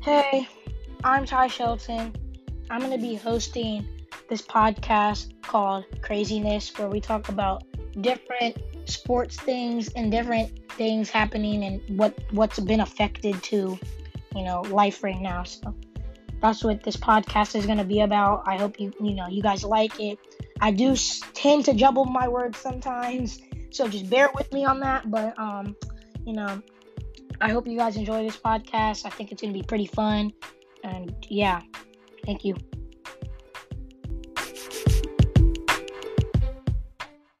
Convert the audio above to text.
Hey, I'm Ty Shelton. I'm going to be hosting this podcast called Craziness, where we talk about different sports things and different things happening and what what's been affected to, you know, life right now. So that's what this podcast is going to be about. I hope you you know you guys like it. I do tend to jumble my words sometimes, so just bear with me on that. But um, you know, I hope you guys enjoy this podcast. I think it's going to be pretty fun. And yeah, thank you.